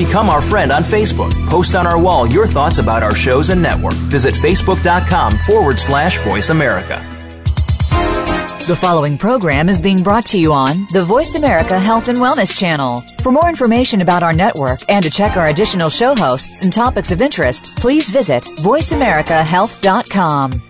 Become our friend on Facebook. Post on our wall your thoughts about our shows and network. Visit facebook.com forward slash voice America. The following program is being brought to you on the Voice America Health and Wellness Channel. For more information about our network and to check our additional show hosts and topics of interest, please visit voiceamericahealth.com.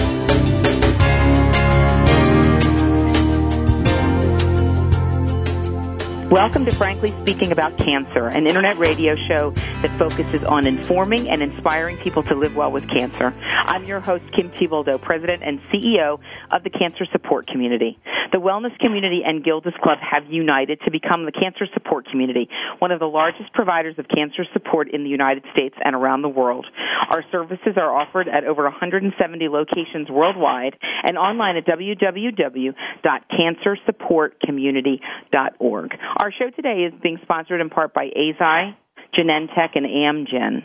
Welcome to Frankly Speaking About Cancer, an internet radio show that focuses on informing and inspiring people to live well with cancer. I'm your host, Kim Thiboldeaux, President and CEO of the Cancer Support Community. The Wellness Community and Gilda's Club have united to become the Cancer Support Community, one of the largest providers of cancer support in the United States and around the world. Our services are offered at over 170 locations worldwide and online at www.cancersupportcommunity.org. Our show today is being sponsored in part by Eisai, Genentech, and Amgen.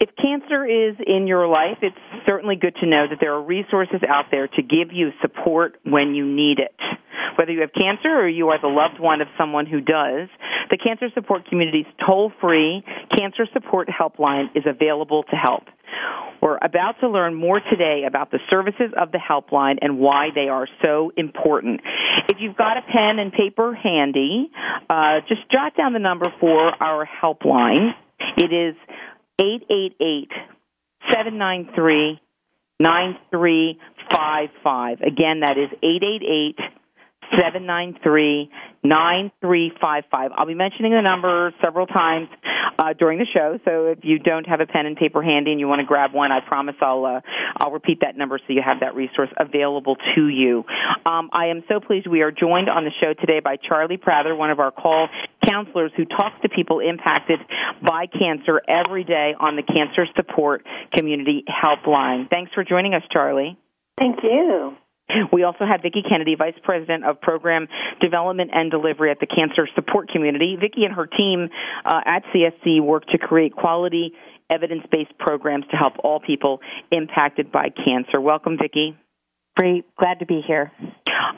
If cancer is in your life, it's certainly good to know that there are resources out there to give you support when you need it. Whether you have cancer or you are the loved one of someone who does, the Cancer Support Community's toll-free cancer support helpline is available to help. We're about to learn more today about the services of the helpline and why they are so important. If you've got a pen and paper handy, uh, just jot down the number for our helpline. It is 888 793 9355. Again, that is 888 793 9355. I'll be mentioning the number several times uh, during the show, so if you don't have a pen and paper handy and you want to grab one, I promise I'll uh, I'll repeat that number so you have that resource available to you. Um, I am so pleased we are joined on the show today by Charlie Prather, one of our call counselors who talks to people impacted by cancer every day on the Cancer Support Community Helpline. Thanks for joining us, Charlie. Thank you. We also have Vicki Kennedy, Vice President of Program Development and Delivery at the Cancer Support Community. Vicki and her team uh, at CSC work to create quality, evidence-based programs to help all people impacted by cancer. Welcome, Vicki. Great. Glad to be here.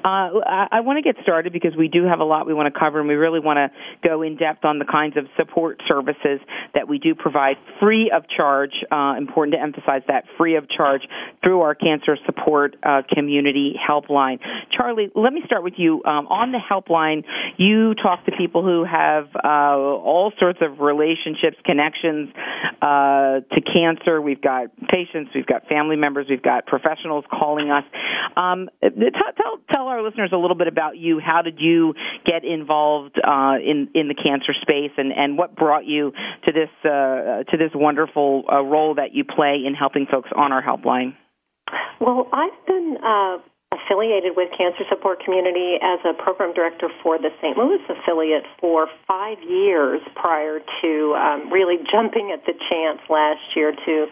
Uh, I, I want to get started because we do have a lot we want to cover, and we really want to go in depth on the kinds of support services that we do provide free of charge. Uh, important to emphasize that free of charge through our cancer support uh, community helpline. Charlie, let me start with you. Um, on the helpline, you talk to people who have uh, all sorts of relationships, connections uh, to cancer. We've got patients, we've got family members, we've got professionals calling us. Um, tell, tell, tell our listeners a little bit about you. How did you get involved uh, in in the cancer space, and and what brought you to this uh, to this wonderful uh, role that you play in helping folks on our helpline? Well, I've been uh, affiliated with Cancer Support Community as a program director for the St. Louis affiliate for five years prior to um, really jumping at the chance last year to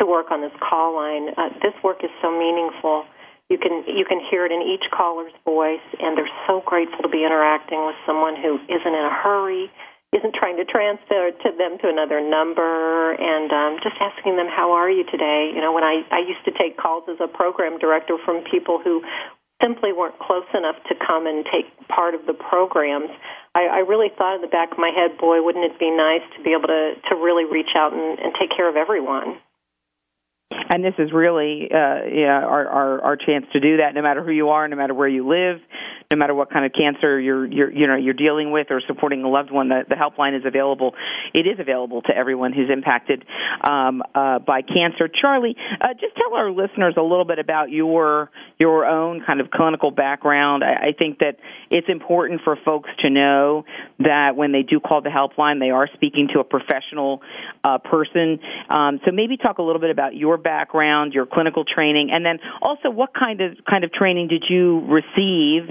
to work on this call line. Uh, this work is so meaningful you can you can hear it in each caller's voice, and they're so grateful to be interacting with someone who isn't in a hurry, isn't trying to transfer to them to another number, and um, just asking them how are you today. You know, when I I used to take calls as a program director from people who simply weren't close enough to come and take part of the programs. I, I really thought in the back of my head, boy, wouldn't it be nice to be able to to really reach out and, and take care of everyone. And this is really uh, yeah, our, our our chance to do that. No matter who you are, no matter where you live, no matter what kind of cancer you're you're you know you're dealing with or supporting a loved one, the, the helpline is available. It is available to everyone who's impacted um, uh, by cancer. Charlie, uh, just tell our listeners a little bit about your your own kind of clinical background. I, I think that it's important for folks to know that when they do call the helpline, they are speaking to a professional uh, person. Um, so maybe talk a little bit about your background, your clinical training, and then also what kind of kind of training did you receive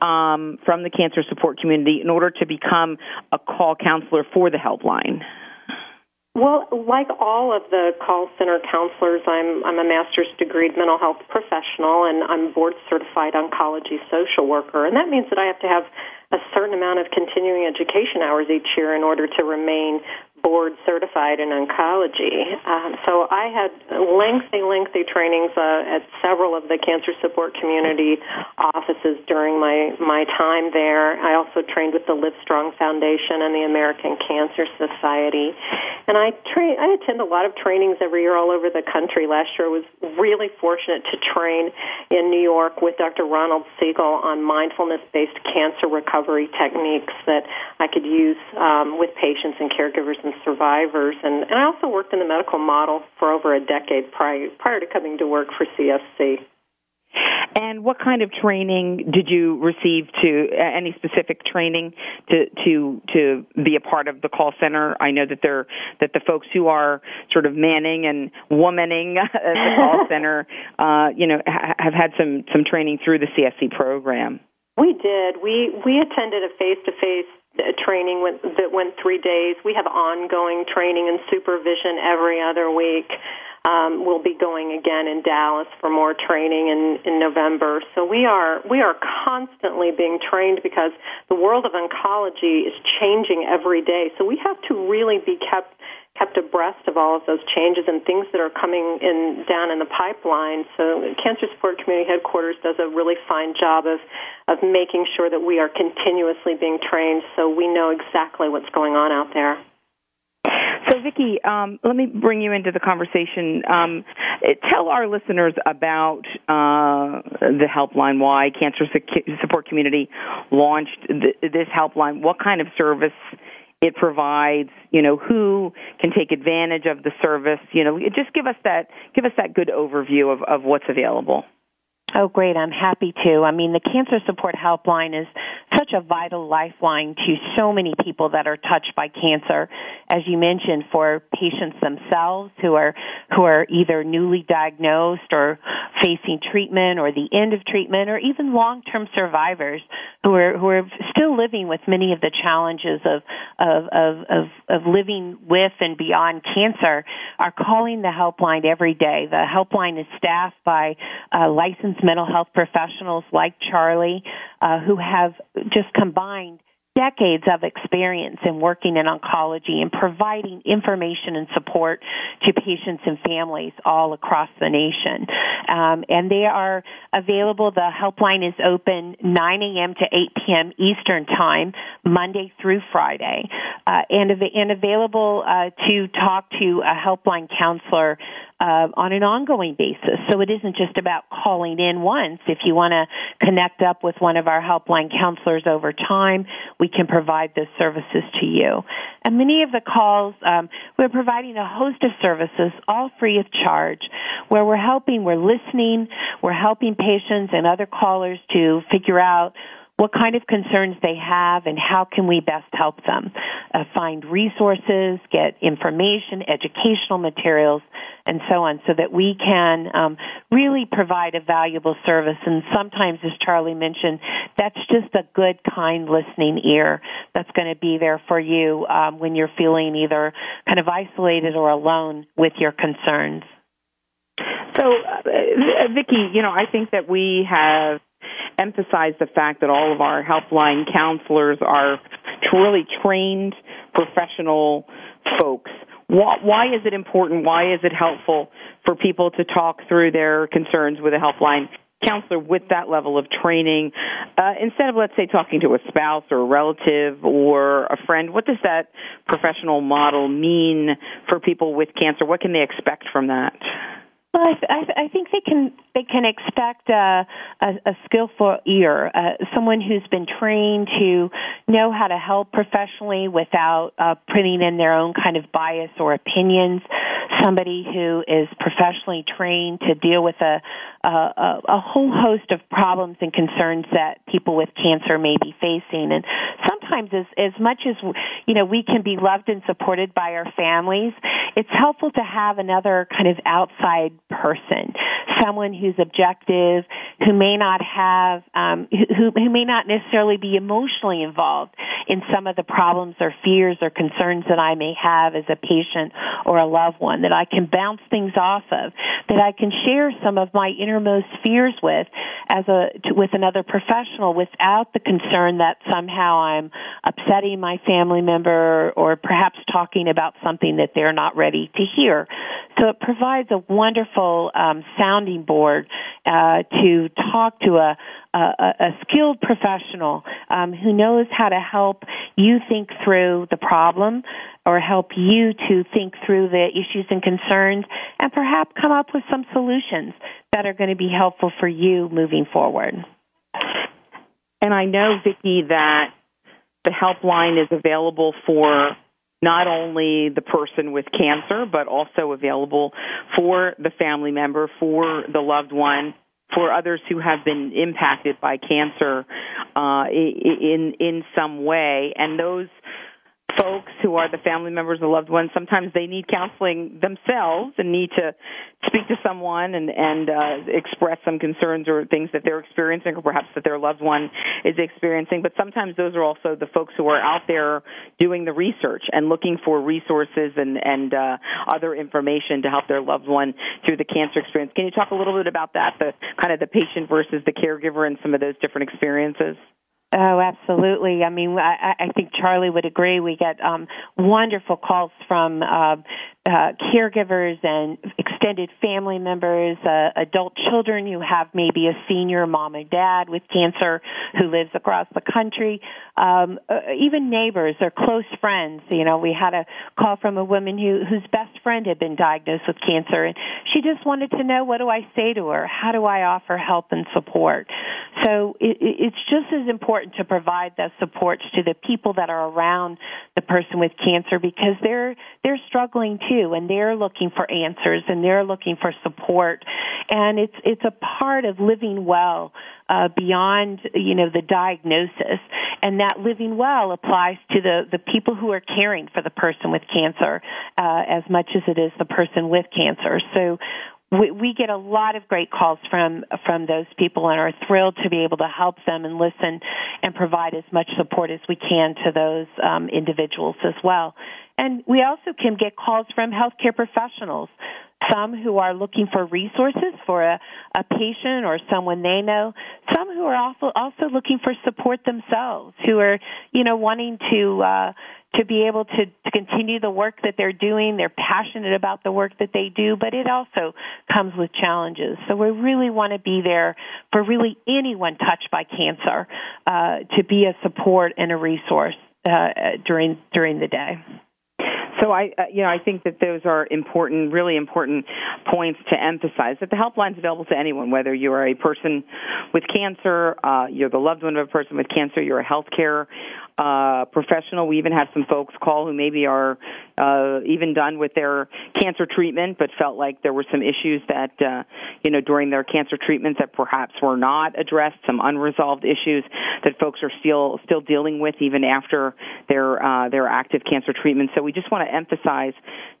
um, from the cancer support community in order to become a call counselor for the helpline? Well, like all of the call center counselors, I'm I'm a master's degree mental health professional, and I'm board certified oncology social worker, and that means that I have to have a certain amount of continuing education hours each year in order to remain board certified in oncology. Um, so I had lengthy, lengthy trainings uh, at several of the cancer support community offices during my my time there. I also trained with the Livestrong Foundation and the American Cancer Society, and I train. I attend a lot of trainings every year all over the country. Last year I was really fortunate to train in New York with Dr. Ronald Siegel on mindfulness-based cancer recovery techniques that I could use um, with patients and caregivers and survivors. And, and I also worked in the medical model for over a decade prior, prior to coming to work for CSC. And what kind of training did you receive to uh, any specific training to to to be a part of the call center? I know that there that the folks who are sort of manning and womaning the call center, uh, you know, ha- have had some some training through the CSC program. We did. We we attended a face to face training went, that went three days. We have ongoing training and supervision every other week. Um, we'll be going again in Dallas for more training in, in November. So we are we are constantly being trained because the world of oncology is changing every day. So we have to really be kept kept abreast of all of those changes and things that are coming in down in the pipeline. So Cancer Support Community Headquarters does a really fine job of of making sure that we are continuously being trained so we know exactly what's going on out there. So, Vicki, um, let me bring you into the conversation. Um, tell our listeners about uh, the helpline. Why Cancer Support Community launched this helpline? What kind of service it provides, you know, who can take advantage of the service, you know, just give us that give us that good overview of, of what's available. Oh, great. I'm happy to. I mean, the Cancer Support Helpline is such a vital lifeline to so many people that are touched by cancer. As you mentioned, for patients themselves who are, who are either newly diagnosed or facing treatment or the end of treatment or even long-term survivors who are, who are still living with many of the challenges of, of, of, of, of living with and beyond cancer are calling the helpline every day. The helpline is staffed by licensed mental health professionals like Charlie, uh, who have just combined decades of experience in working in oncology and providing information and support to patients and families all across the nation. Um, and they are available. The helpline is open 9 a.m. to 8 p.m. Eastern Time, Monday through Friday, uh, and, and available uh, to talk to a helpline counselor uh, on an ongoing basis. So it isn't just about calling in once. If you want to connect up with one of our helpline counselors over time, we can provide those services to you. And many of the calls, um, we're providing a host of services, all free of charge, where we're helping, we're listening, we're helping patients and other callers to figure out what kind of concerns they have and how can we best help them uh, find resources, get information, educational materials, and so on, so that we can um, really provide a valuable service. And sometimes, as Charlie mentioned, that's just a good, kind, listening ear that's going to be there for you um, when you're feeling either kind of isolated or alone with your concerns. So, uh, Vicki, you know, I think that we have emphasize the fact that all of our helpline counselors are truly trained professional folks. Why is it important? Why is it helpful for people to talk through their concerns with a helpline counselor with that level of training uh, instead of, let's say, talking to a spouse or a relative or a friend? What does that professional model mean for people with cancer? What can they expect from that? Well, I, th- I think they can they can expect a, a, a skillful ear, uh, someone who's been trained to know how to help professionally without uh, putting in their own kind of bias or opinions. Somebody who is professionally trained to deal with a, a, a whole host of problems and concerns that people with cancer may be facing. And sometimes, as as much as you know, we can be loved and supported by our families. It's helpful to have another kind of outside person, someone who's objective, who may not have, um, who, who may not necessarily be emotionally involved in some of the problems or fears or concerns that I may have as a patient or a loved one, that I can bounce things off of, that I can share some of my innermost fears with as a, to, with another professional without the concern that somehow I'm upsetting my family member or perhaps talking about something that they're not ready to hear. So it provides a wonderful um, sounding board uh, to talk to a, a, a skilled professional um, who knows how to help you think through the problem or help you to think through the issues and concerns and perhaps come up with some solutions that are going to be helpful for you moving forward. And I know, Vicki, that the helpline is available for not only the person with cancer, but also available for the family member, for the loved one, for others who have been impacted by cancer uh, in in some way, and those folks who are the family members the loved ones sometimes they need counseling themselves and need to speak to someone and and uh, express some concerns or things that they're experiencing or perhaps that their loved one is experiencing. But sometimes those are also the folks who are out there doing the research and looking for resources and and uh, other information to help their loved one through the cancer experience. Can you talk a little bit about that the kind of the patient versus the caregiver and some of those different experiences Oh, absolutely. I mean, I, I think Charlie would agree. We get um, wonderful calls from uh, uh, caregivers and extended family members, uh, adult children who have maybe a senior mom or dad with cancer who lives across the country, um, uh, even neighbors or close friends. You know, we had a call from a woman who whose best friend had been diagnosed with cancer, and she just wanted to know what do I say to her? How do I offer help and support? So it, it's just as important to provide those supports to the people that are around the person with cancer because they're they're struggling too and they're looking for answers and they're looking for support. And it's it's a part of living well uh, beyond you know the diagnosis. And that living well applies to the the people who are caring for the person with cancer uh, as much as it is the person with cancer. So we, we get a lot of great calls from from those people and are thrilled to be able to help them and listen and provide as much support as we can to those um, individuals as well. And we also can get calls from healthcare professionals, some who are looking for resources for a, a patient or someone they know, some who are also also looking for support themselves, who are you know wanting to uh, to be able to, to continue the work that they're doing. They're passionate about the work that they do, but it also comes with challenges. So we really want to be there for really anyone touched by cancer uh, to be a support and a resource uh, during during the day. So I, uh, you know, I think that those are important, really important points to emphasize. That the helpline is available to anyone, whether you are a person with cancer, uh, you're the loved one of a person with cancer, you're a healthcare uh, professional. We even have some folks call who maybe are uh, even done with their cancer treatment, but felt like there were some issues that uh, you know during their cancer treatment that perhaps were not addressed, some unresolved issues that folks are still still dealing with even after their uh, their active cancer treatment. So we just want to emphasize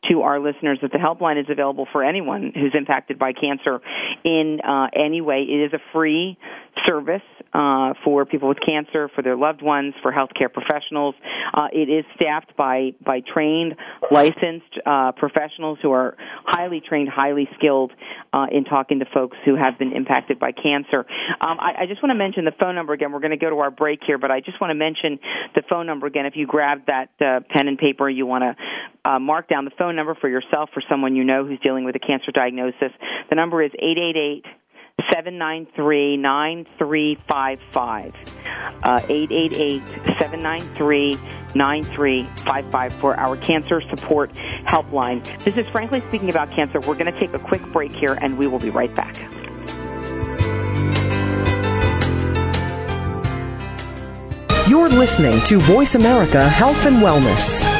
to our listeners that the helpline is available for anyone who's impacted by cancer in uh, any way. It is a free service uh, for people with cancer, for their loved ones, for healthcare professionals. Uh, it is staffed by by trained, licensed uh, professionals who are highly trained, highly skilled uh, in talking to folks who have been impacted by cancer. Um, I, I, just want to mention the phone number again. We're going to go to our break here, but I just want to mention the phone number again. If you grab that uh, pen and paper, you want to uh, mark down the phone number for yourself, for someone you know who's dealing with a cancer diagnosis. The number is eight eight eight 793 9355. 888 793 9355 for our cancer support helpline. This is Frankly Speaking About Cancer. We're going to take a quick break here and we will be right back. You're listening to Voice America Health and Wellness.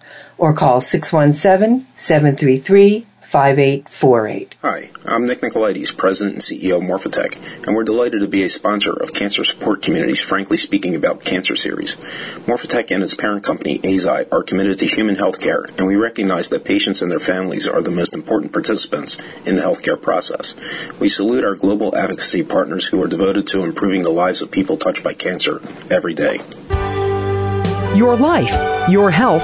or call 617 733 5848. Hi, I'm Nick Nicolaides, President and CEO of Morphotek, and we're delighted to be a sponsor of Cancer Support Communities, Frankly Speaking About Cancer series. Morphotek and its parent company, Eisai, are committed to human health care, and we recognize that patients and their families are the most important participants in the healthcare process. We salute our global advocacy partners who are devoted to improving the lives of people touched by cancer every day. Your life, your health,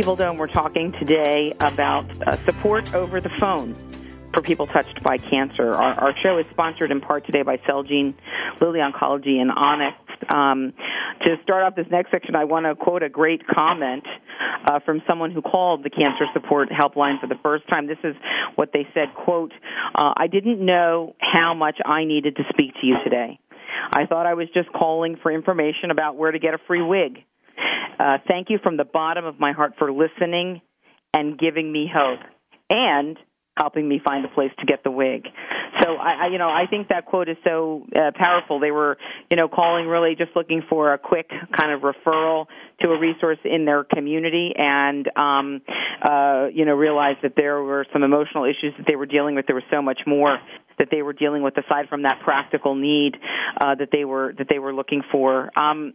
Thiboldeaux, and we're talking today about uh, support over the phone for people touched by cancer. Our, our, show is sponsored in part today by Celgene, Lilly Oncology, and Onyx. Um, to start off this next section, I want to quote a great comment uh, from someone who called the cancer support helpline for the first time. This is what they said, quote, uh, I didn't know how much I needed to speak to you today. I thought I was just calling for information about where to get a free wig. Uh, thank you from the bottom of my heart for listening and giving me hope and helping me find a place to get the wig. So I, I you know, I think that quote is so uh, powerful. They were, you know, calling really just looking for a quick kind of referral to a resource in their community and um uh you know realized that there were some emotional issues that they were dealing with there was so much more that they were dealing with aside from that practical need uh, that they were that they were looking for. Um,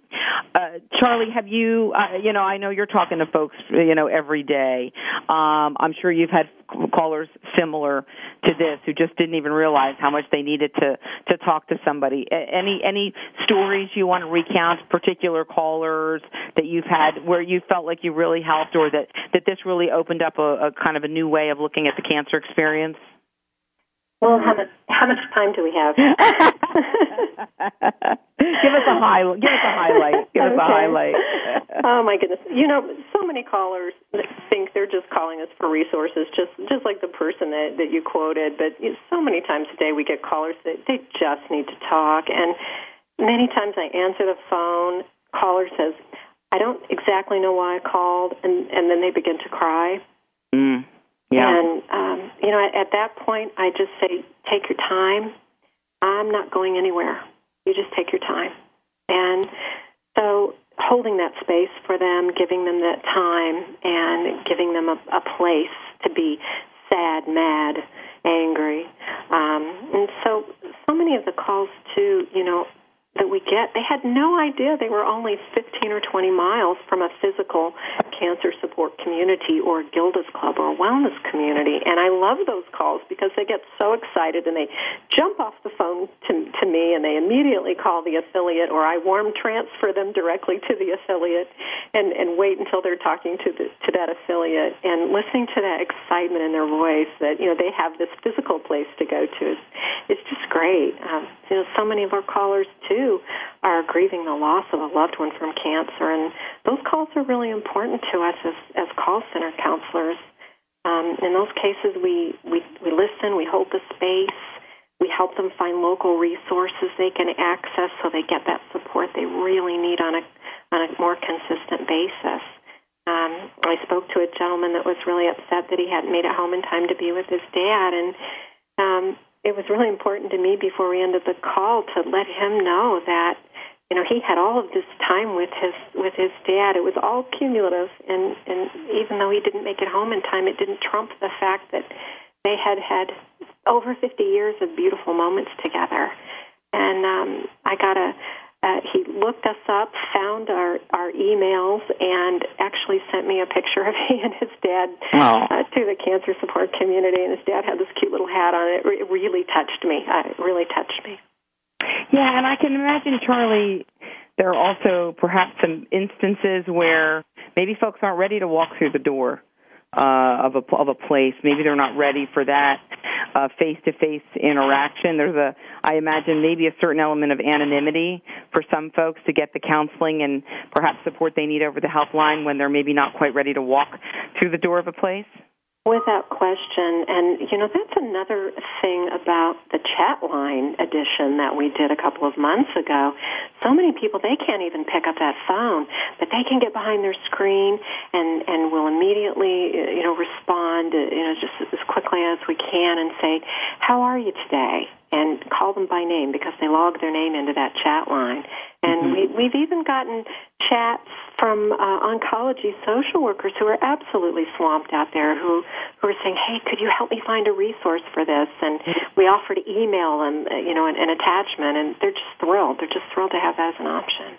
uh, Charlie, have you uh, you know I know you're talking to folks you know every day. Um, I'm sure you've had callers similar to this who just didn't even realize how much they needed to to talk to somebody. Any any stories you want to recount? Particular callers that you've had where you felt like you really helped, or that that this really opened up a, a kind of a new way of looking at the cancer experience. Well, how much how much time do we have? give us a high. Give us a highlight. Give okay. us a highlight. oh my goodness! You know, so many callers think they're just calling us for resources, just just like the person that that you quoted. But you know, so many times a day we get callers that they just need to talk, and many times I answer the phone. Caller says, "I don't exactly know why I called," and and then they begin to cry. Mm. Yeah. And um, you know, at, at that point, I just say, take your time. I'm not going anywhere. You just take your time. And so, holding that space for them, giving them that time, and giving them a, a place to be sad, mad, angry. Um, and so, so many of the calls too, you know, that we get, they had no idea they were only 15 or 20 miles from a physical cancer support community or a Gilda's Club or a wellness community. And I love those calls because they get so excited and they jump off the phone to, to me and they immediately call the affiliate or I warm transfer them directly to the affiliate and, and wait until they're talking to, the, to that affiliate. And listening to that excitement in their voice that, you know, they have this physical place to go to is just great. Um, you know, so many of our callers, too, are grieving the loss of a loved one from cancer. And those calls are really important to us as, as call center counselors. Um, in those cases, we, we, we listen, we hold the space, we help them find local resources they can access so they get that support they really need on a, on a more consistent basis. Um, I spoke to a gentleman that was really upset that he hadn't made it home in time to be with his dad, and um, it was really important to me before we ended the call to let him know that you know he had all of this time with his with his dad. It was all cumulative and and even though he didn't make it home in time it didn't trump the fact that they had had over 50 years of beautiful moments together. And um i got a uh, he looked us up, found our, our emails, and actually sent me a picture of he and his dad uh, to the cancer support community. And his dad had this cute little hat on. It, it really touched me. Uh, it really touched me. Yeah, and I can imagine, Charlie, there are also perhaps some instances where maybe folks aren't ready to walk through the door uh, of a of a place. Maybe they're not ready for that uh face to face interaction. There's a, I imagine, maybe a certain element of anonymity for some folks to get the counseling and perhaps support they need over the helpline when they're maybe not quite ready to walk through the door of a place. Without question. And, you know, that's another thing about the chat line edition that we did a couple of months ago. So many people, they can't even pick up that phone, but they can get behind their screen and, and will immediately, you know, respond, you know, just as quickly as we can and say, how are you today? And call them by name because they log their name into that chat line. And mm-hmm. we, we've even gotten chats from uh, oncology social workers who are absolutely swamped out there who, who are saying, hey, could you help me find a resource for this? And we offer to email them, uh, you know, an, an attachment, and they're just thrilled. They're just thrilled to have that as an option.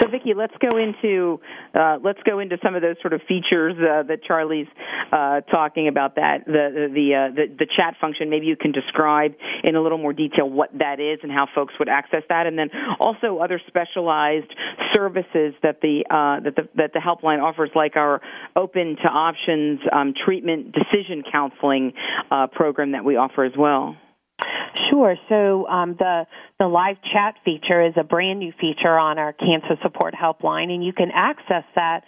So, Vicki, let's go into uh, let's go into some of those sort of features uh, that Charlie's uh, talking about. That the the, uh, the the chat function. Maybe you can describe in a little more detail what that is and how folks would access that, and then also other specialized services that the uh, that the that the helpline offers, like our open to options um, treatment decision counseling uh, program that we offer as well. Sure. So um, the the live chat feature is a brand new feature on our cancer support helpline, and you can access that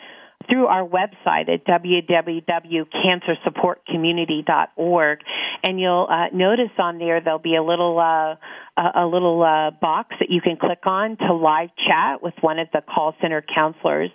through our website at www.cancersupportcommunity.org, and you'll uh, notice on there there'll be a little uh, a, little uh, box that you can click on to live chat with one of the call center counselors.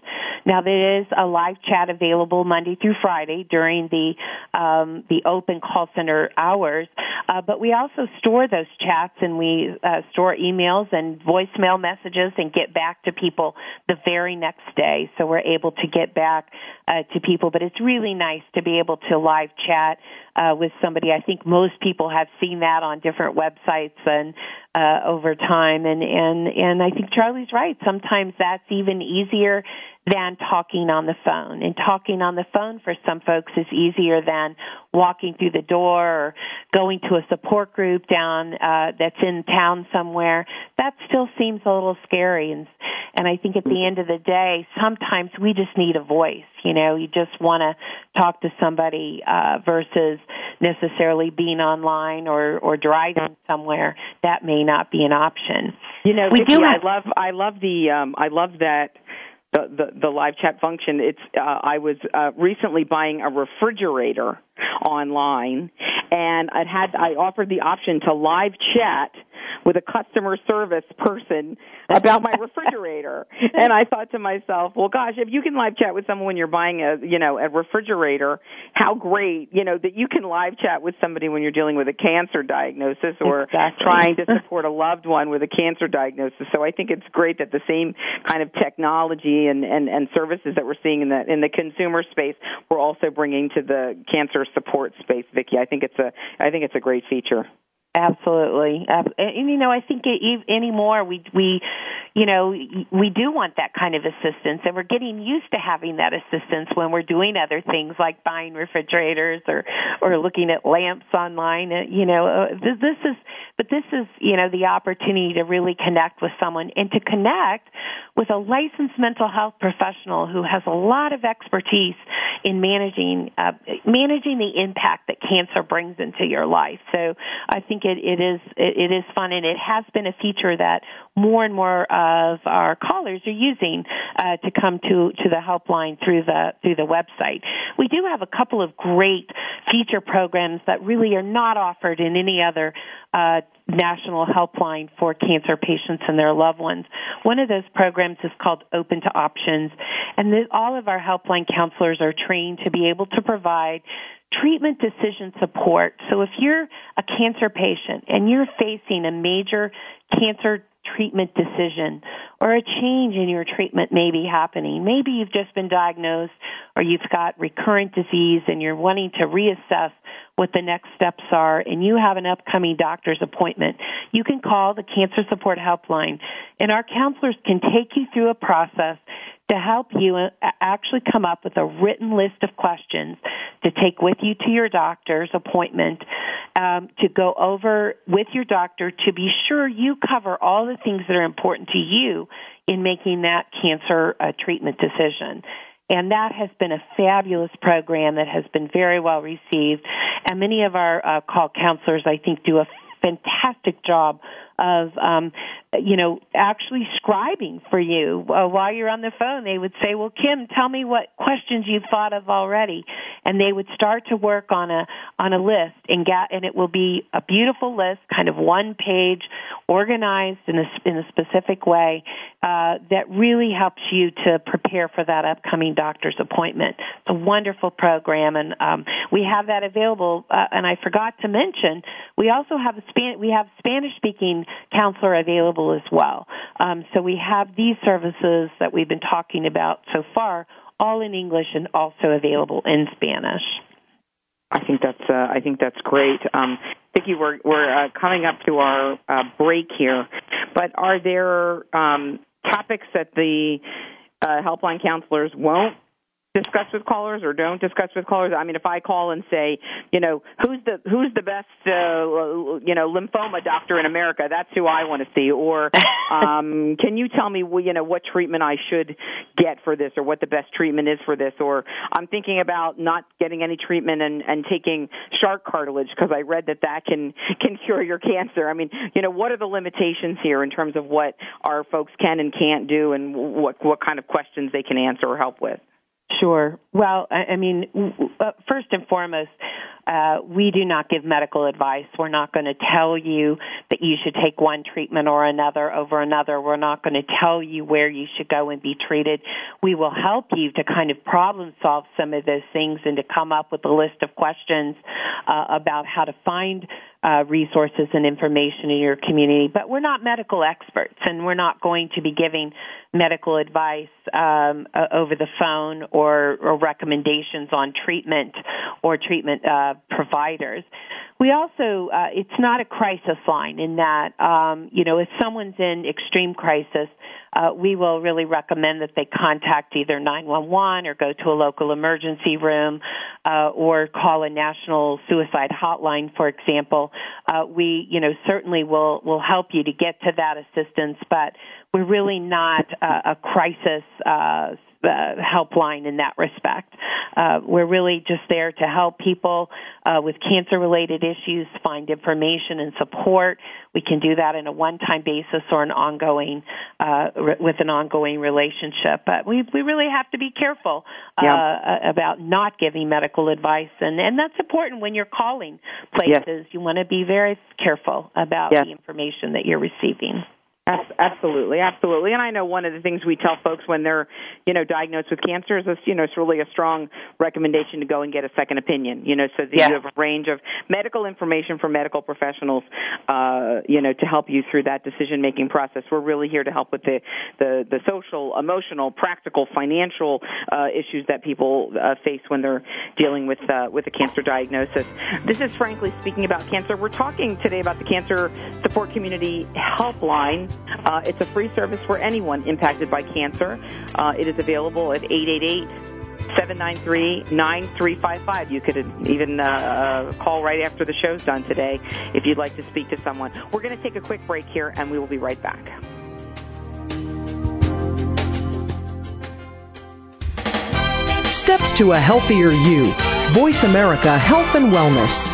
Now there is a live chat available Monday through Friday during the um, the open call center hours, uh, but we also store those chats and we uh, store emails and voicemail messages and get back to people the very next day. So we're able to get back uh, to people, but it's really nice to be able to live chat uh, with somebody. I think most people have seen that on different websites and uh, over time, and and and I think Charlie's right. Sometimes that's even easier than talking on the phone. And talking on the phone for some folks is easier than walking through the door or going to a support group down uh, that's in town somewhere. That still seems a little scary. And and I think at the end of the day, sometimes we just need a voice. You know, you just want to talk to somebody uh, versus necessarily being online or or driving somewhere. That may not be an option. You know, we Vicki, do. Have, I love I love the um, I love that the, the, the live chat function. It's uh, I was uh, recently buying a refrigerator online, and I had I offered the option to live chat with a customer service person about my refrigerator. and I thought to myself, well, gosh, if you can live chat with someone when you're buying a, you know, a refrigerator, how great, you know, that you can live chat with somebody when you're dealing with a cancer diagnosis or exactly. trying to support a loved one with a cancer diagnosis. So I think it's great that the same kind of technology and, and, and services that we're seeing in the, in the consumer space, we're also bringing to the cancer support space, Vicki. I think it's a, I think it's a great feature. Absolutely, and you know, I think anymore we we, you know, we do want that kind of assistance, and we're getting used to having that assistance when we're doing other things like buying refrigerators or or looking at lamps online. Uh, you know, uh, this, this is, but this is you know the opportunity to really connect with someone and to connect with a licensed mental health professional who has a lot of expertise in managing uh, managing the impact that cancer brings into your life. So I think think it, it is it, it is fun, and it has been a feature that more and more of our callers are using uh, to come to to the helpline through the through the website. We do have a couple of great feature programs that really are not offered in any other uh, national helpline for cancer patients and their loved ones. One of those programs is called Open to Options, and all of our helpline counselors are trained to be able to provide treatment decision support. So if you're a cancer patient and you're facing a major cancer treatment decision or a change in your treatment may be happening. Maybe you've just been diagnosed or you've got recurrent disease and you're wanting to reassess what the next steps are and you have an upcoming doctor's appointment. You can call the Cancer Support Helpline and our counselors can take you through a process to help you uh, actually come up with a written list of questions to take with you to your doctor's appointment, um, to go over with your doctor to be sure you cover all the things that are important to you in making that cancer uh, treatment decision. And that has been a fabulous program that has been very well received. And many of our uh, call counselors, I think, do a fantastic job of um, you know actually scribing for you uh, while you're on the phone. They would say, "Well, Kim, tell me what questions you've thought of already," and they would start to work on a on a list and get and it will be a beautiful list, kind of one page, organized in a in a specific way uh, that really helps you to prepare for that upcoming doctor's appointment. It's a wonderful program, and um, we have that available. Uh, and I forgot to mention, we also have a Span- we have Spanish speaking counselor available as well. Um, so we have these services that we've been talking about so far, all in English and also available in Spanish. I think that's uh, I think that's great. Um, Vicki, we're we're uh, coming up to our uh, break here, but are there um, topics that the uh, helpline counselors won't discuss with callers or don't discuss with callers? I mean, if I call and say, you know, who's the who's the best, uh, you know, lymphoma doctor in America? That's who I want to see. Or um, can you tell me, you know, what treatment I should get for this, or what the best treatment is for this? Or I'm thinking about not getting any treatment and and taking shark cartilage because I read that that can can cure your cancer. I mean, you know, what are the limitations here in terms of what our folks can and can't do, and what what kind of questions they can answer or help with? Sure. Well, I, mean, uh, first and foremost, uh, we do not give medical advice. We're not going to tell you that you should take one treatment or another over another. We're not going to tell you where you should go and be treated. We will help you to kind of problem solve some of those things and to come up with a list of questions uh, about how to find uh, resources and information in your community. But we're not medical experts, and we're not going to be giving medical advice um, uh, over the phone or, or, recommendations on treatment or treatment uh, providers. We also, uh, it's not a crisis line in that, um, you know, if someone's in extreme crisis, uh, we will really recommend that they contact either 911 or go to a local emergency room uh, or call a national suicide hotline, for example. Uh, we, you know, certainly will will help you to get to that assistance, but we're really not a crisis uh, helpline in that respect. Uh, we're really just there to help people uh, with cancer related issues find information and support. We can do that in a one time basis or an ongoing uh, re- with an ongoing relationship. But we we really have to be careful uh, yeah. about not giving medical advice, and and that's important when you're calling places. Yes. You want to be very careful about yes. the information that you're receiving. Absolutely, absolutely. And I know one of the things we tell folks when they're, you know, diagnosed with cancer is, you know, it's really a strong recommendation to go and get a second opinion. You know, so that yeah. you have a range of medical information from medical professionals, uh, you know, to help you through that decision making process. We're really here to help with the the, the social, emotional, practical, financial uh, issues that people uh, face when they're dealing with uh, with a cancer diagnosis. This is frankly speaking about cancer. We're talking today about the Cancer Support Community Helpline. Uh, it's a free service for anyone impacted by cancer. Uh, it is available at 888 793 9355. You could even uh, uh, call right after the show's done today if you'd like to speak to someone. We're going to take a quick break here and we will be right back. Steps to a healthier you. Voice America Health and Wellness.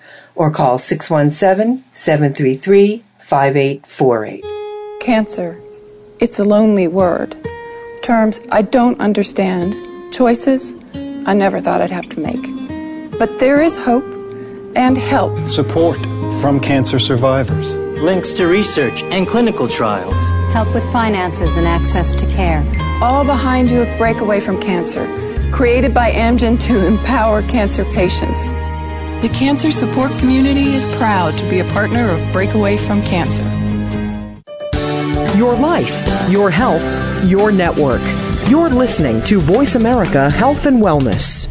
or call 617 733 5848. Cancer. It's a lonely word. Terms I don't understand. Choices I never thought I'd have to make. But there is hope and help. Support from cancer survivors. Links to research and clinical trials. Help with finances and access to care. All behind you at Breakaway from Cancer, created by Amgen to empower cancer patients. The cancer support community is proud to be a partner of Breakaway from Cancer. Your life, your health, your network. You're listening to Voice America Health and Wellness.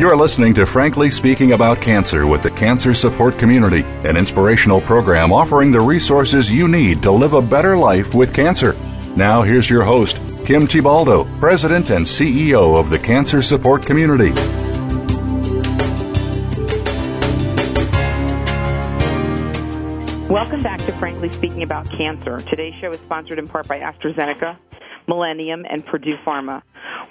You're listening to Frankly Speaking About Cancer with the Cancer Support Community, an inspirational program offering the resources you need to live a better life with cancer. Now, here's your host, Kim Thiboldeaux, President and CEO of the Cancer Support Community. Welcome back to Frankly Speaking About Cancer. Today's show is sponsored in part by AstraZeneca, Millennium, and Purdue Pharma.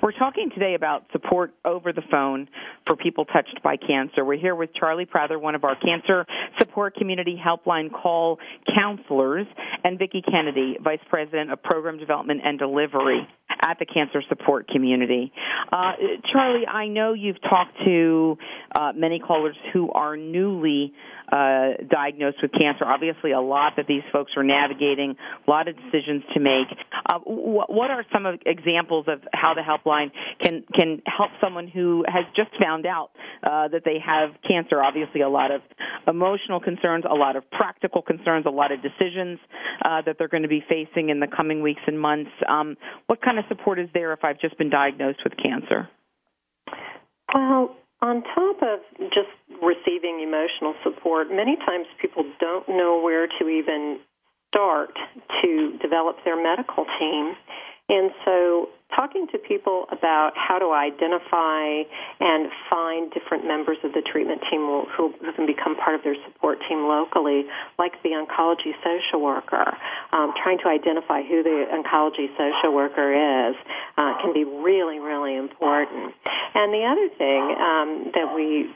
We're talking today about support over the phone for people touched by cancer. We're here with Charlie Prather, one of our cancer support community helpline call counselors, and Vicki Kennedy, Vice President of Program Development and Delivery at the cancer support community. Uh, Charlie, I know you've talked to uh, many callers who are newly uh, diagnosed with cancer. Obviously, a lot that these folks are navigating, a lot of decisions to make. Uh, wh- what are some of examples of how the helpline can can help someone who has just found out uh, that they have cancer? Obviously, a lot of emotional concerns, a lot of practical concerns, a lot of decisions uh, that they're going to be facing in the coming weeks and months. Um, what kind of support is there if I've just been diagnosed with cancer? Well, on top of just receiving emotional support, many times people don't know where to even start to develop their medical team. And so talking to people about how to identify and find different members of the treatment team who, who can become part of their support team locally, like the oncology social worker, um, trying to identify who the oncology social worker is, uh, can be really, really important. And the other thing um, that we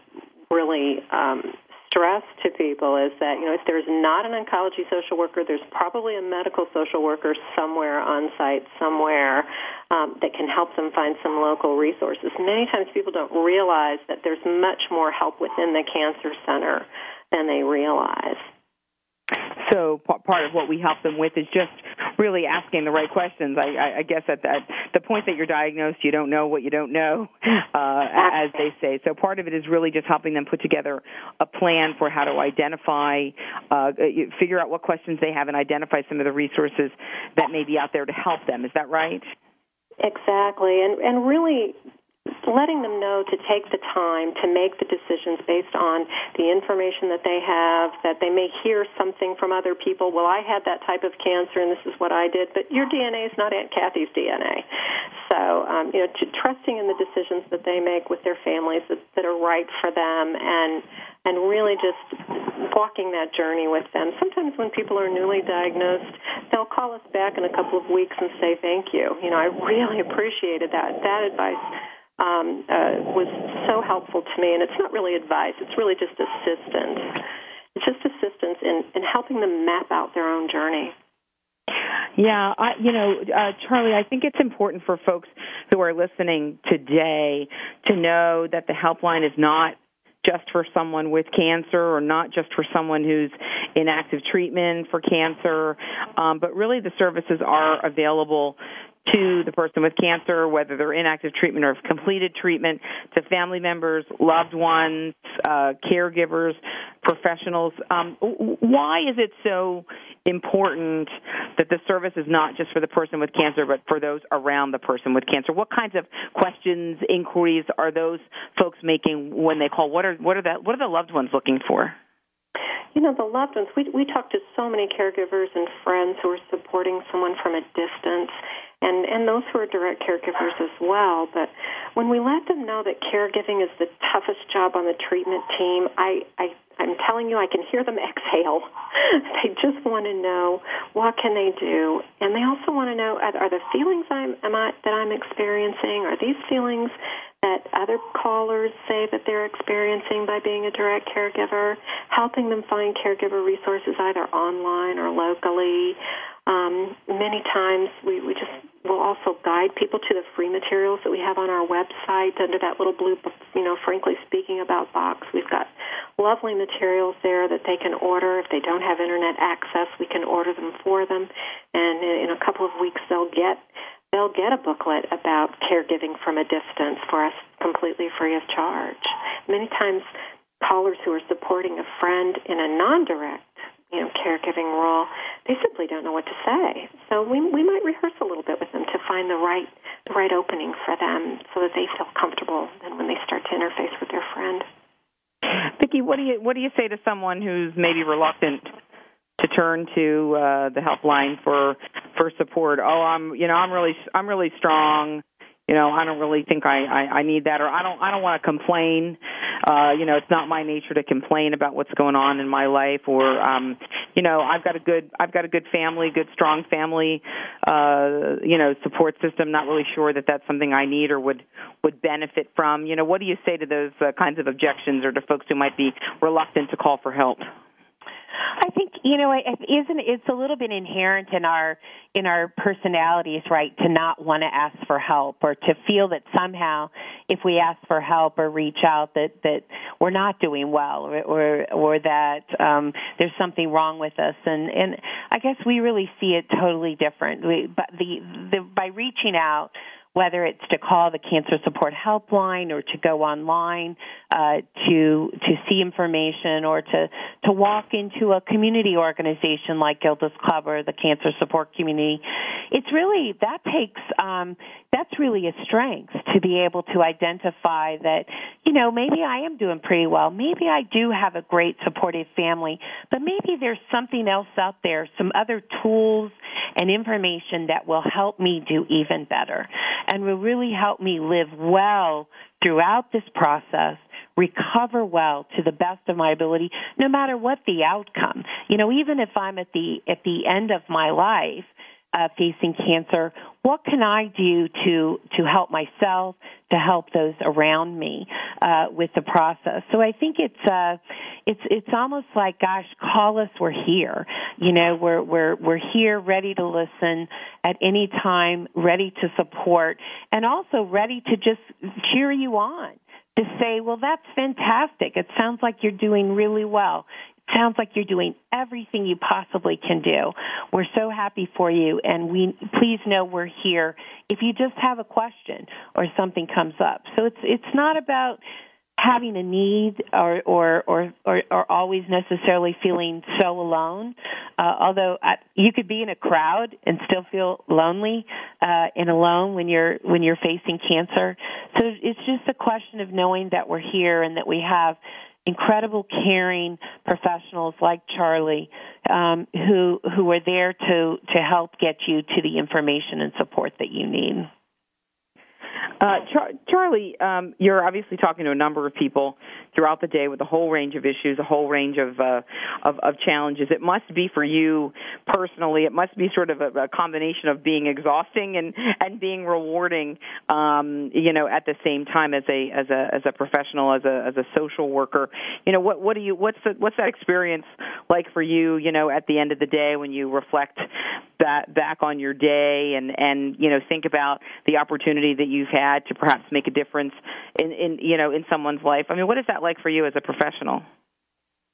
really um, stress to people is that, you know, if there's not an oncology social worker, there's probably a medical social worker somewhere on site, somewhere um, that can help them find some local resources. Many times people don't realize that there's much more help within the cancer center than they realize. So part of what we help them with is just really asking the right questions. I, I, guess at the, at the point that you're diagnosed, you don't know what you don't know, uh, as they say. So part of it is really just helping them put together a plan for how to identify, uh, figure out what questions they have, and identify some of the resources that may be out there to help them. Is that right? Exactly, and and really letting them know to take the time to make the decisions based on the information that they have, that they may hear something from other people. Well, I had that type of cancer and this is what I did, but your DNA is not Aunt Kathy's DNA. So, um, you know, trusting in the decisions that they make with their families that, that are right for them and and really just walking that journey with them. Sometimes when people are newly diagnosed, they'll call us back in a couple of weeks and say thank you. You know, I really appreciated that. That advice um, uh, was so helpful to me. And it's not really advice; it's really just assistance. It's just assistance in, in helping them map out their own journey. Yeah, I, you know, uh, Charlie, I think it's important for folks who are listening today to know that the helpline is not just for someone with cancer or not just for someone who's in active treatment for cancer, um, but really the services are available to the person with cancer, whether they're in active treatment or have completed treatment, to family members, loved ones, uh, caregivers, professionals. Um, why is it so important that the service is not just for the person with cancer, but for those around the person with cancer? What kinds of questions, inquiries are those folks making when they call? What are what are that? What are the loved ones looking for? You know, the loved ones. We we talk to so many caregivers and friends who are supporting someone from a distance and and those who are direct caregivers as well. But when we let them know that caregiving is the toughest job on the treatment team, I I I'm telling you, I can hear them exhale. they just want to know what can they do, and they also want to know are, are the feelings I'm am I that I'm experiencing are these feelings that other callers say that they're experiencing by being a direct caregiver, helping them find caregiver resources either online or locally. Um, many times we, we just will also guide people to the free materials that we have on our website under that little blue, you know, frankly speaking about box. We've got lovely materials there that they can order. If they don't have internet access, we can order them for them. And in a couple of weeks, they'll get they'll get a booklet about caregiving from a distance for us completely free of charge. Many times, callers who are supporting a friend in a non-direct you know, caregiving role, they simply don't know what to say. So we we might rehearse a little bit with them to find the right the right opening for them so that they feel comfortable then when they start to interface with their friend. Vicki, what do you what do you say to someone who's maybe reluctant to turn to uh, the helpline for for support. Oh, I'm you know I'm really I'm really strong. You know I don't really think I I, I need that, or I don't I don't want to complain. Uh, you know it's not my nature to complain about what's going on in my life, or um, you know I've got a good I've got a good family, good strong family, uh, you know support system. Not really sure that that's something I need or would would benefit from. You know what do you say to those uh, kinds of objections, or to folks who might be reluctant to call for help? I think you know it isn't it's a little bit inherent in our in our personalities, right, to not want to ask for help or to feel that somehow if we ask for help or reach out that that we're not doing well or or, or that um there's something wrong with us and and I guess we really see it totally different. We, but the the by reaching out whether it's to call the cancer support helpline or to go online uh, to to see information or to to walk into a community organization like Gilda's Club or the Cancer Support Community. It's really that takes um, that's really a strength to be able to identify that you know maybe I am doing pretty well, maybe I do have a great supportive family, but maybe there's something else out there, some other tools and information that will help me do even better and will really help me live well throughout this process recover well to the best of my ability no matter what the outcome. You know even if i'm at the at the end of my life uh, facing cancer, what can I do to to help myself, to help those around me uh, with the process? So I think it's uh, it's it's almost like, gosh, call us, we're here. You know, we're we're we're here, ready to listen at any time, ready to support, and also ready to just cheer you on to say, well, that's fantastic. It sounds like you're doing really well sounds like you're doing everything you possibly can do. We're so happy for you and we please know we're here if you just have a question or something comes up. So it's it's not about having a need or or or or, or always necessarily feeling so alone. Uh, although I, you could be in a crowd and still feel lonely uh, and alone when you're when you're facing cancer. So it's just a question of knowing that we're here and that we have incredible caring professionals like Charlie um, who who are there to to help get you to the information and support that you need. Uh, Char- Charlie, um, you're obviously talking to a number of people throughout the day with a whole range of issues, a whole range of uh, of, of challenges. It must be for you personally. It must be sort of a, a combination of being exhausting and and being rewarding. Um, you know, at the same time as a as a as a professional, as a as a social worker. You know, what what do you what's the, what's that experience like for you? You know, at the end of the day when you reflect back back on your day and and you know think about the opportunity that you've had to perhaps make a difference in, in you know in someone's life. I mean, what is that like for you as a professional?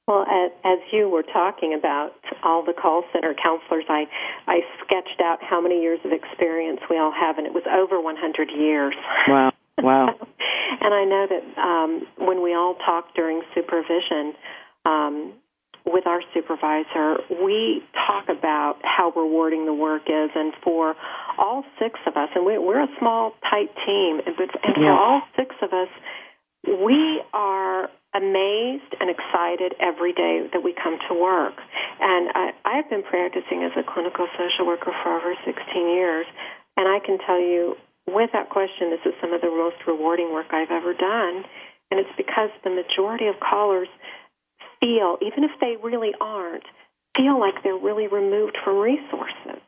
Well, as, as you were talking about all the call center counselors, I I sketched out how many years of experience we all have, and it was over 100 years. Wow. Wow. and I know that um, when we all talk during supervision, um, with our supervisor, we talk about how rewarding the work is, and for all six of us, and we're a small, tight team, and for yeah. all six of us, we are amazed and excited every day that we come to work. And I, I've been practicing as a clinical social worker for over 16 years, and I can tell you, without question, this is some of the most rewarding work I've ever done. And it's because the majority of callers feel, even if they really aren't, feel like they're really removed from resources.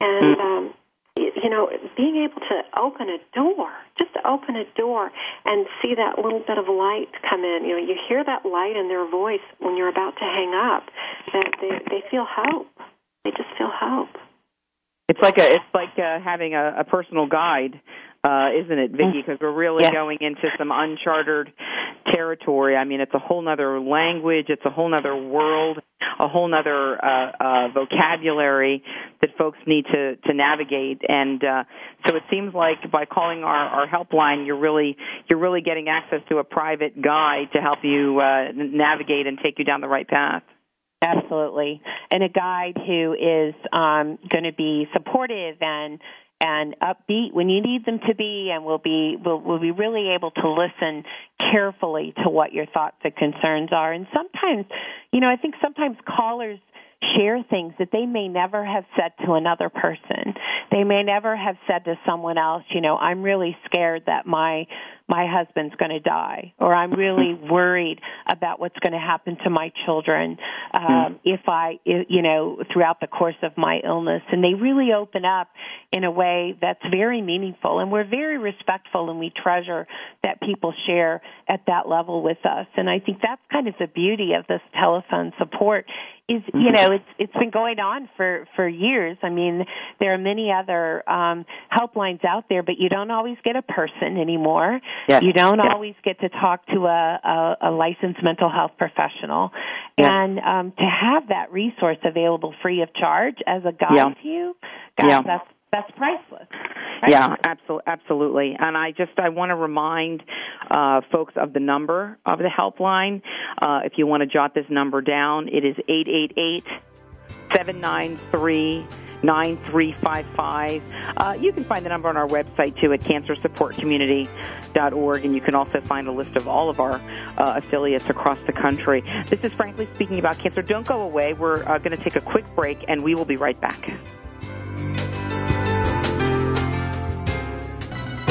And, mm. um, you know, being able to open a door, just to open a door and see that little bit of light come in. You know, you hear that light in their voice when you're about to hang up. That they they feel hope. They just feel hope. It's like a it's like uh, having a, a personal guide uh, isn't it, Vicki? Because we're really going into some uncharted territory. I mean, it's a whole other language, it's a whole other world, a whole other uh, uh, vocabulary that folks need to to navigate. And uh, so it seems like by calling our, our helpline, you're really you're really getting access to a private guide to help you uh, navigate and take you down the right path. Absolutely, and a guide who is um, going to be supportive and and upbeat when you need them to be and we'll be we'll, we'll be really able to listen carefully to what your thoughts and concerns are and sometimes you know i think sometimes callers share things that they may never have said to another person. They may never have said to someone else, you know, I'm really scared that my my husband's going to die or I'm really worried about what's going to happen to my children um if I you know throughout the course of my illness. And they really open up in a way that's very meaningful and we're very respectful and we treasure that people share at that level with us. And I think that's kind of the beauty of this telephone support is you Mm-hmm. know it's it's been going on for for years i mean there are many other um helplines out there but you don't always get a person anymore yes. you don't yes. always get to talk to a a, a licensed mental health professional yes. and um to have that resource available free of charge as a guide yeah. to you gosh yeah. that's that's priceless. priceless. Yeah, absolutely, absolutely. And I just I want to remind uh, folks of the number of the helpline. Uh, if you want to jot this number down, it is eight eight eight seven nine three. 9355. Uh, you can find the number on our website too at cancersupportcommunity.org, and you can also find a list of all of our uh, affiliates across the country. This is Frankly Speaking About Cancer. Don't go away. We're uh, going to take a quick break, and we will be right back.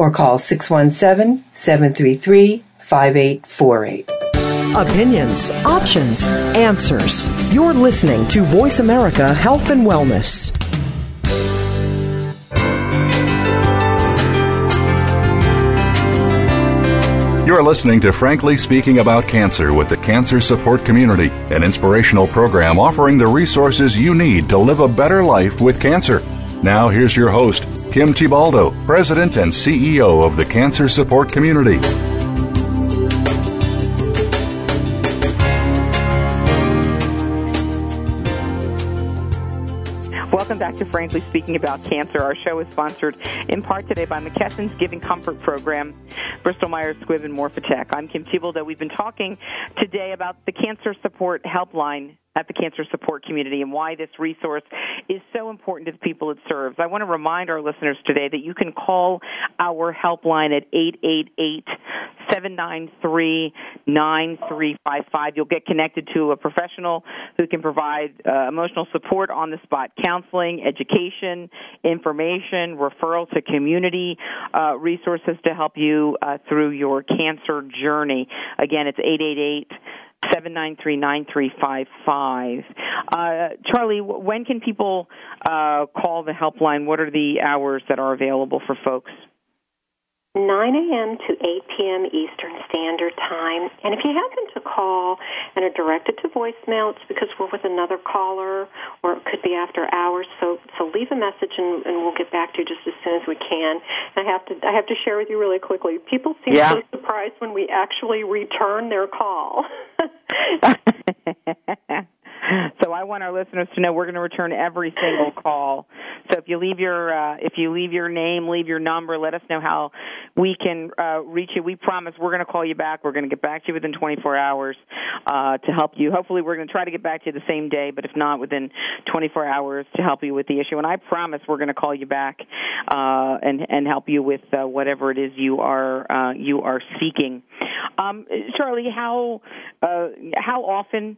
or call 617 733 5848. Opinions, options, answers. You're listening to Voice America Health and Wellness. You're listening to Frankly Speaking About Cancer with the Cancer Support Community, an inspirational program offering the resources you need to live a better life with cancer. Now, here's your host, Kim Thiboldeaux, President and CEO of the Cancer Support Community. Welcome back to Frankly Speaking About Cancer. Our show is sponsored in part today by McKesson's Giving Comfort Program, Bristol Myers Squibb, and Morphotek. I'm Kim Thiboldeaux. We've been talking today about the Cancer Support Helpline at the cancer support community and why this resource is so important to the people it serves. I want to remind our listeners today that you can call our helpline at 888-793-9355. You'll get connected to a professional who can provide uh, emotional support on the spot counseling, education, information, referral to community uh, resources to help you uh, through your cancer journey. Again, it's 888 seven nine three nine three five five. Uh, Charlie, when can people uh, call the helpline? What are the hours that are available for folks? 9 a.m. to 8 p.m. Eastern Standard Time. And if you happen to call and are directed to voicemail, it's because we're with another caller, or it could be after hours. So, so leave a message, and, and we'll get back to you just as soon as we can. And I have to, I have to share with you really quickly. People seem yeah. so surprised when we actually return their call. so I want our listeners to know we're going to return every single call. So if you leave your uh, if you leave your name, leave your number, let us know how we can uh, reach you. We promise we're going to call you back. We're going to get back to you within 24 hours uh, to help you. Hopefully, we're going to try to get back to you the same day, but if not, within 24 hours to help you with the issue. And I promise we're going to call you back uh, and and help you with uh, whatever it is you are uh, you are seeking. Um, Charlie, how uh, how often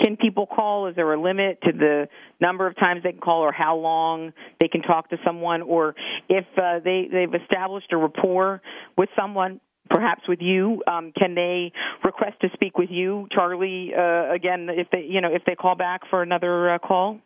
can people call? Is there a limit to the number of times they can call or how long they can talk to someone? Or if uh, they, they've established a rapport with someone, perhaps with you, um, can they request to speak with you, Charlie, uh, again, if they, you know, if they call back for another uh, call?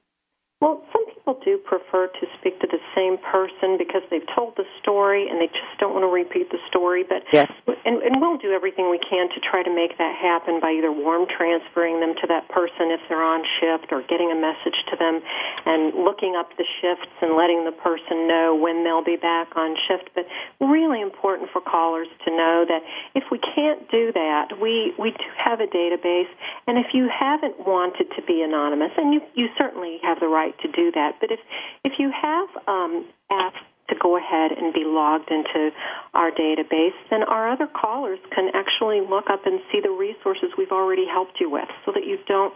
Well, some people do prefer to speak to the same person because they've told the story and they just don't want to repeat the story. But yes. and, and we'll do everything we can to try to make that happen by either warm transferring them to that person if they're on shift or getting a message to them and looking up the shifts and letting the person know when they'll be back on shift. But really important for callers to know that if we can't do that, we we do have a database, and if you haven't wanted to be anonymous, and you you certainly have the right right to do that. But if if you have um, asked to go ahead and be logged into our database, then our other callers can actually look up and see the resources we've already helped you with, so that you don't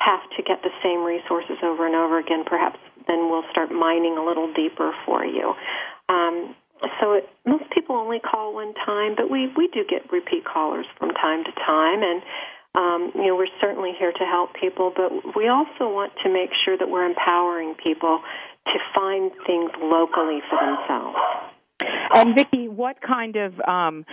have to get the same resources over and over again. Perhaps then we'll start mining a little deeper for you. Um, so it, most people only call one time, but we we do get repeat callers from time to time, and um, you know, we're certainly here to help people, but we also want to make sure that we're empowering people to find things locally for themselves. And Vicki, what kind of, um,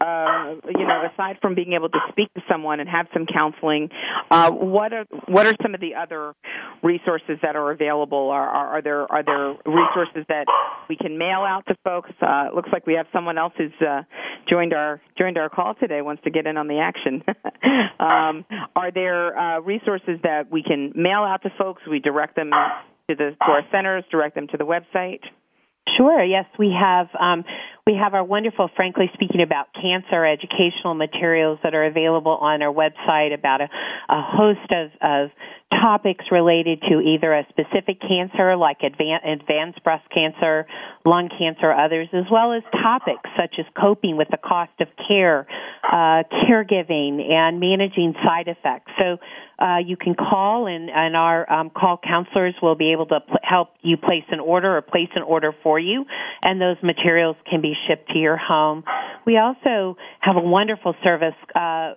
uh, you know, aside from being able to speak to someone and have some counseling, uh, what are what are some of the other resources that are available? Are, are, are there are there resources that we can mail out to folks? Uh, it looks like we have someone else who's uh, joined our joined our call today, wants to get in on the action. um, are there uh, resources that we can mail out to folks? We direct them to the to our centers, direct them to the website. Sure. Yes, we have um, we have our wonderful, frankly speaking, about cancer educational materials that are available on our website about a, a host of, of topics related to either a specific cancer like advanced, advanced breast cancer, lung cancer, others, as well as topics such as coping with the cost of care, uh, caregiving, and managing side effects. So uh, you can call and, and our um, call counselors will be able to pl- help you place an order or place an order for you, and those materials can be shipped to your home. We also have a wonderful service uh, uh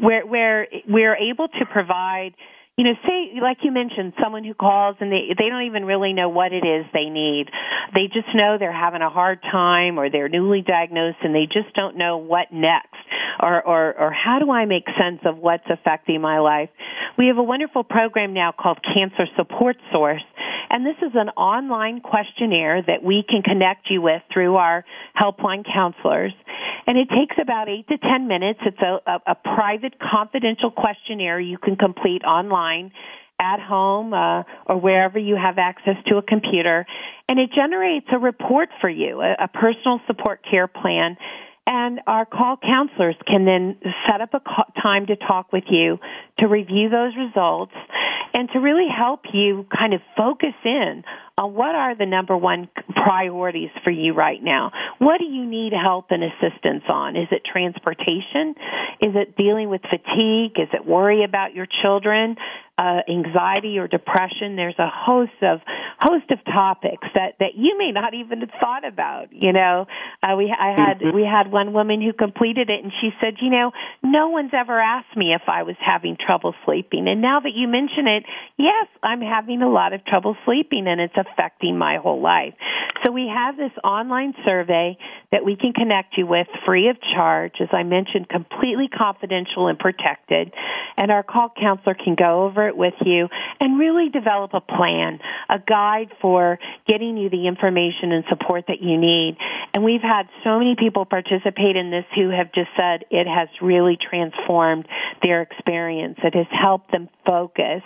where where we're able to provide you know, say like you mentioned, someone who calls and they they don't even really know what it is they need. They just know they're having a hard time or they're newly diagnosed and they just don't know what next or or or how do I make sense of what's affecting my life. We have a wonderful program now called Cancer Support Source and this is an online questionnaire that we can connect you with through our helpline counselors. And it takes about eight to ten minutes. It's a, a, a private, confidential questionnaire you can complete online at home uh, or wherever you have access to a computer, and it generates a report for you, a, a personal support care plan. And our call counselors can then set up a time to talk with you to review those results and to really help you kind of focus in on what are the number one priorities for you right now. What do you need help and assistance on? Is it transportation? Is it dealing with fatigue? Is it worry about your children? Uh, anxiety or depression. There's a host of host of topics that that you may not even have thought about. You know, uh, we I had mm-hmm. we had one woman who completed it, and she said, you know, no one's ever asked me if I was having trouble sleeping, and now that you mention it, yes, I'm having a lot of trouble sleeping, and it's affecting my whole life. So we have this online survey that we can connect you with free of charge, as I mentioned, completely confidential and protected, and our call counselor can go over it with you and really develop a plan, a guide for getting you the information and support that you need. And we've had so many people participate in this who have just said it has really transformed their experience. It has helped them focus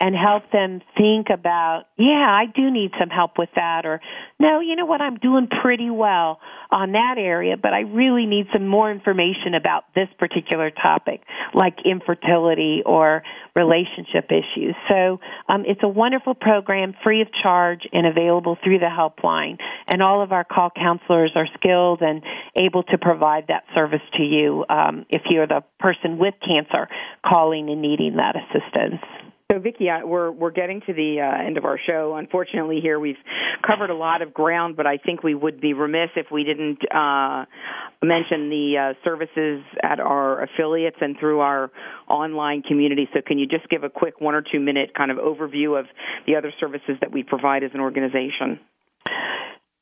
and help them think about, yeah, I do need some help with that or no, you know what, I'm doing pretty well on that area, but I really need some more information about this particular topic, like infertility or relationship issues. So um, it's a wonderful program, free of charge and available through the helpline. And all of our call counselors are skilled and able to provide that service to you um, if you're the person with cancer calling and needing that assistance. So, Vicki, we're we're getting to the uh, end of our show. Unfortunately, here we've covered a lot of ground, but I think we would be remiss if we didn't uh, mention the uh, services at our affiliates and through our online community. So, can you just give a quick one or two minute kind of overview of the other services that we provide as an organization?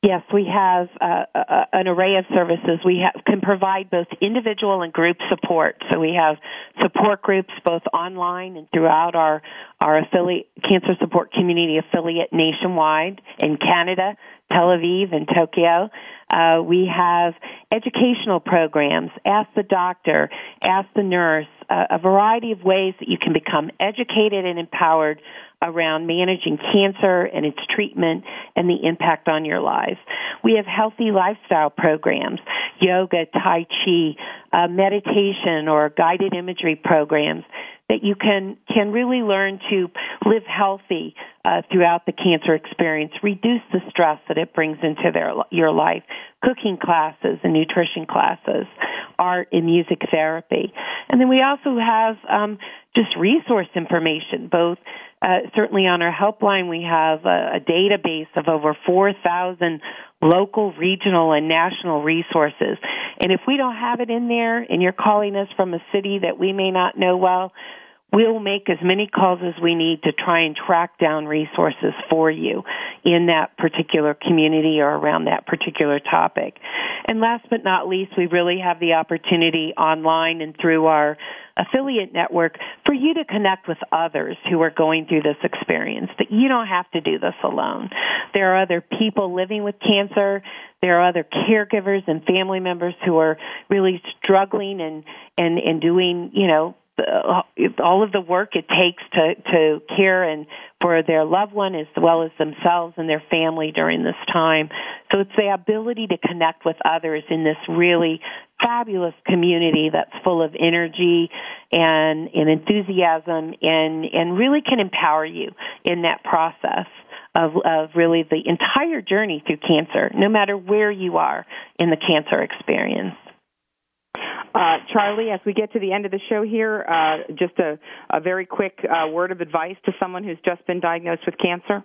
Yes, we have uh, uh, an array of services. We have, can provide both individual and group support. So we have support groups both online and throughout our our affiliate cancer support community affiliate nationwide in Canada, Tel Aviv, and Tokyo. Uh, we have educational programs. Ask the doctor, ask the nurse. Uh, a variety of ways that you can become educated and empowered around managing cancer and its treatment and the impact on your lives. We have healthy lifestyle programs, yoga, tai chi, uh, meditation, or guided imagery programs that you can can really learn to live healthy uh, throughout the cancer experience, reduce the stress that it brings into their your life. Cooking classes and nutrition classes, art and music therapy, and then we also have um, just resource information, both uh, certainly on our helpline, we have a, a database of over 4,000 local, regional, and national resources. And if we don't have it in there and you're calling us from a city that we may not know well, we'll make as many calls as we need to try and track down resources for you in that particular community or around that particular topic. And last but not least, we really have the opportunity online and through our affiliate network for you to connect with others who are going through this experience, that you don't have to do this alone. There are other people living with cancer. There are other caregivers and family members who are really struggling and, and, and doing, you know, uh, all of the work it takes to to care and for their loved one as well as themselves and their family during this time. So it's the ability to connect with others in this really fabulous community that's full of energy and, and enthusiasm and and really can empower you in that process of, of really the entire journey through cancer, no matter where you are in the cancer experience. Uh, Charlie, as we get to the end of the show here, uh, just a, a very quick uh, word of advice to someone who's just been diagnosed with cancer.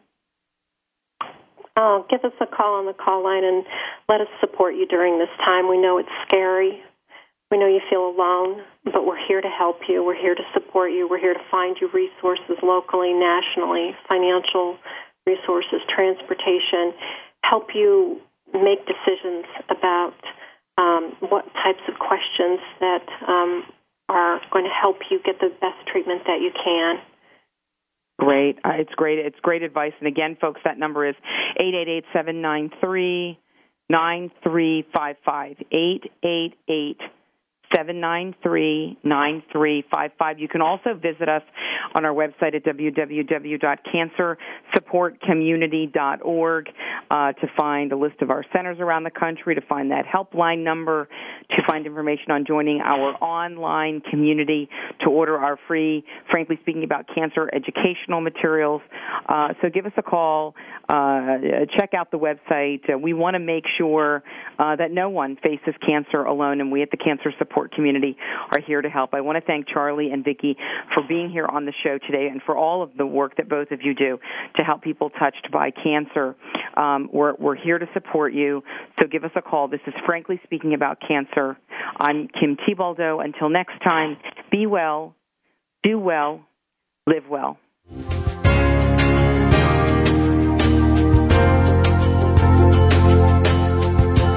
Uh, give us a call on the call line and let us support you during this time. We know it's scary. We know you feel alone, but we're here to help you. We're here to support you. We're here to find you resources locally, nationally, financial resources, transportation, help you make decisions about um, what types of questions that um, are going to help you get the best treatment that you can. Great. Uh, it's great. It's great advice. And again, folks, that number is 888 793 9355. 888 793-9355. You can also visit us on our website at www.cancersupportcommunity.org uh, to find a list of our centers around the country, to find that helpline number, to find information on joining our online community, to order our free, frankly speaking, about cancer educational materials. Uh, so give us a call. Uh, check out the website. Uh, we want to make sure uh, that no one faces cancer alone, and we at the Cancer Support support community are here to help. I want to thank Charlie and Vicki for being here on the show today and for all of the work that both of you do to help people touched by cancer. Um, we're, we're here to support you, so give us a call. This is Frankly Speaking About Cancer. I'm Kim Thiboldeaux. Until next time, be well, do well, live well.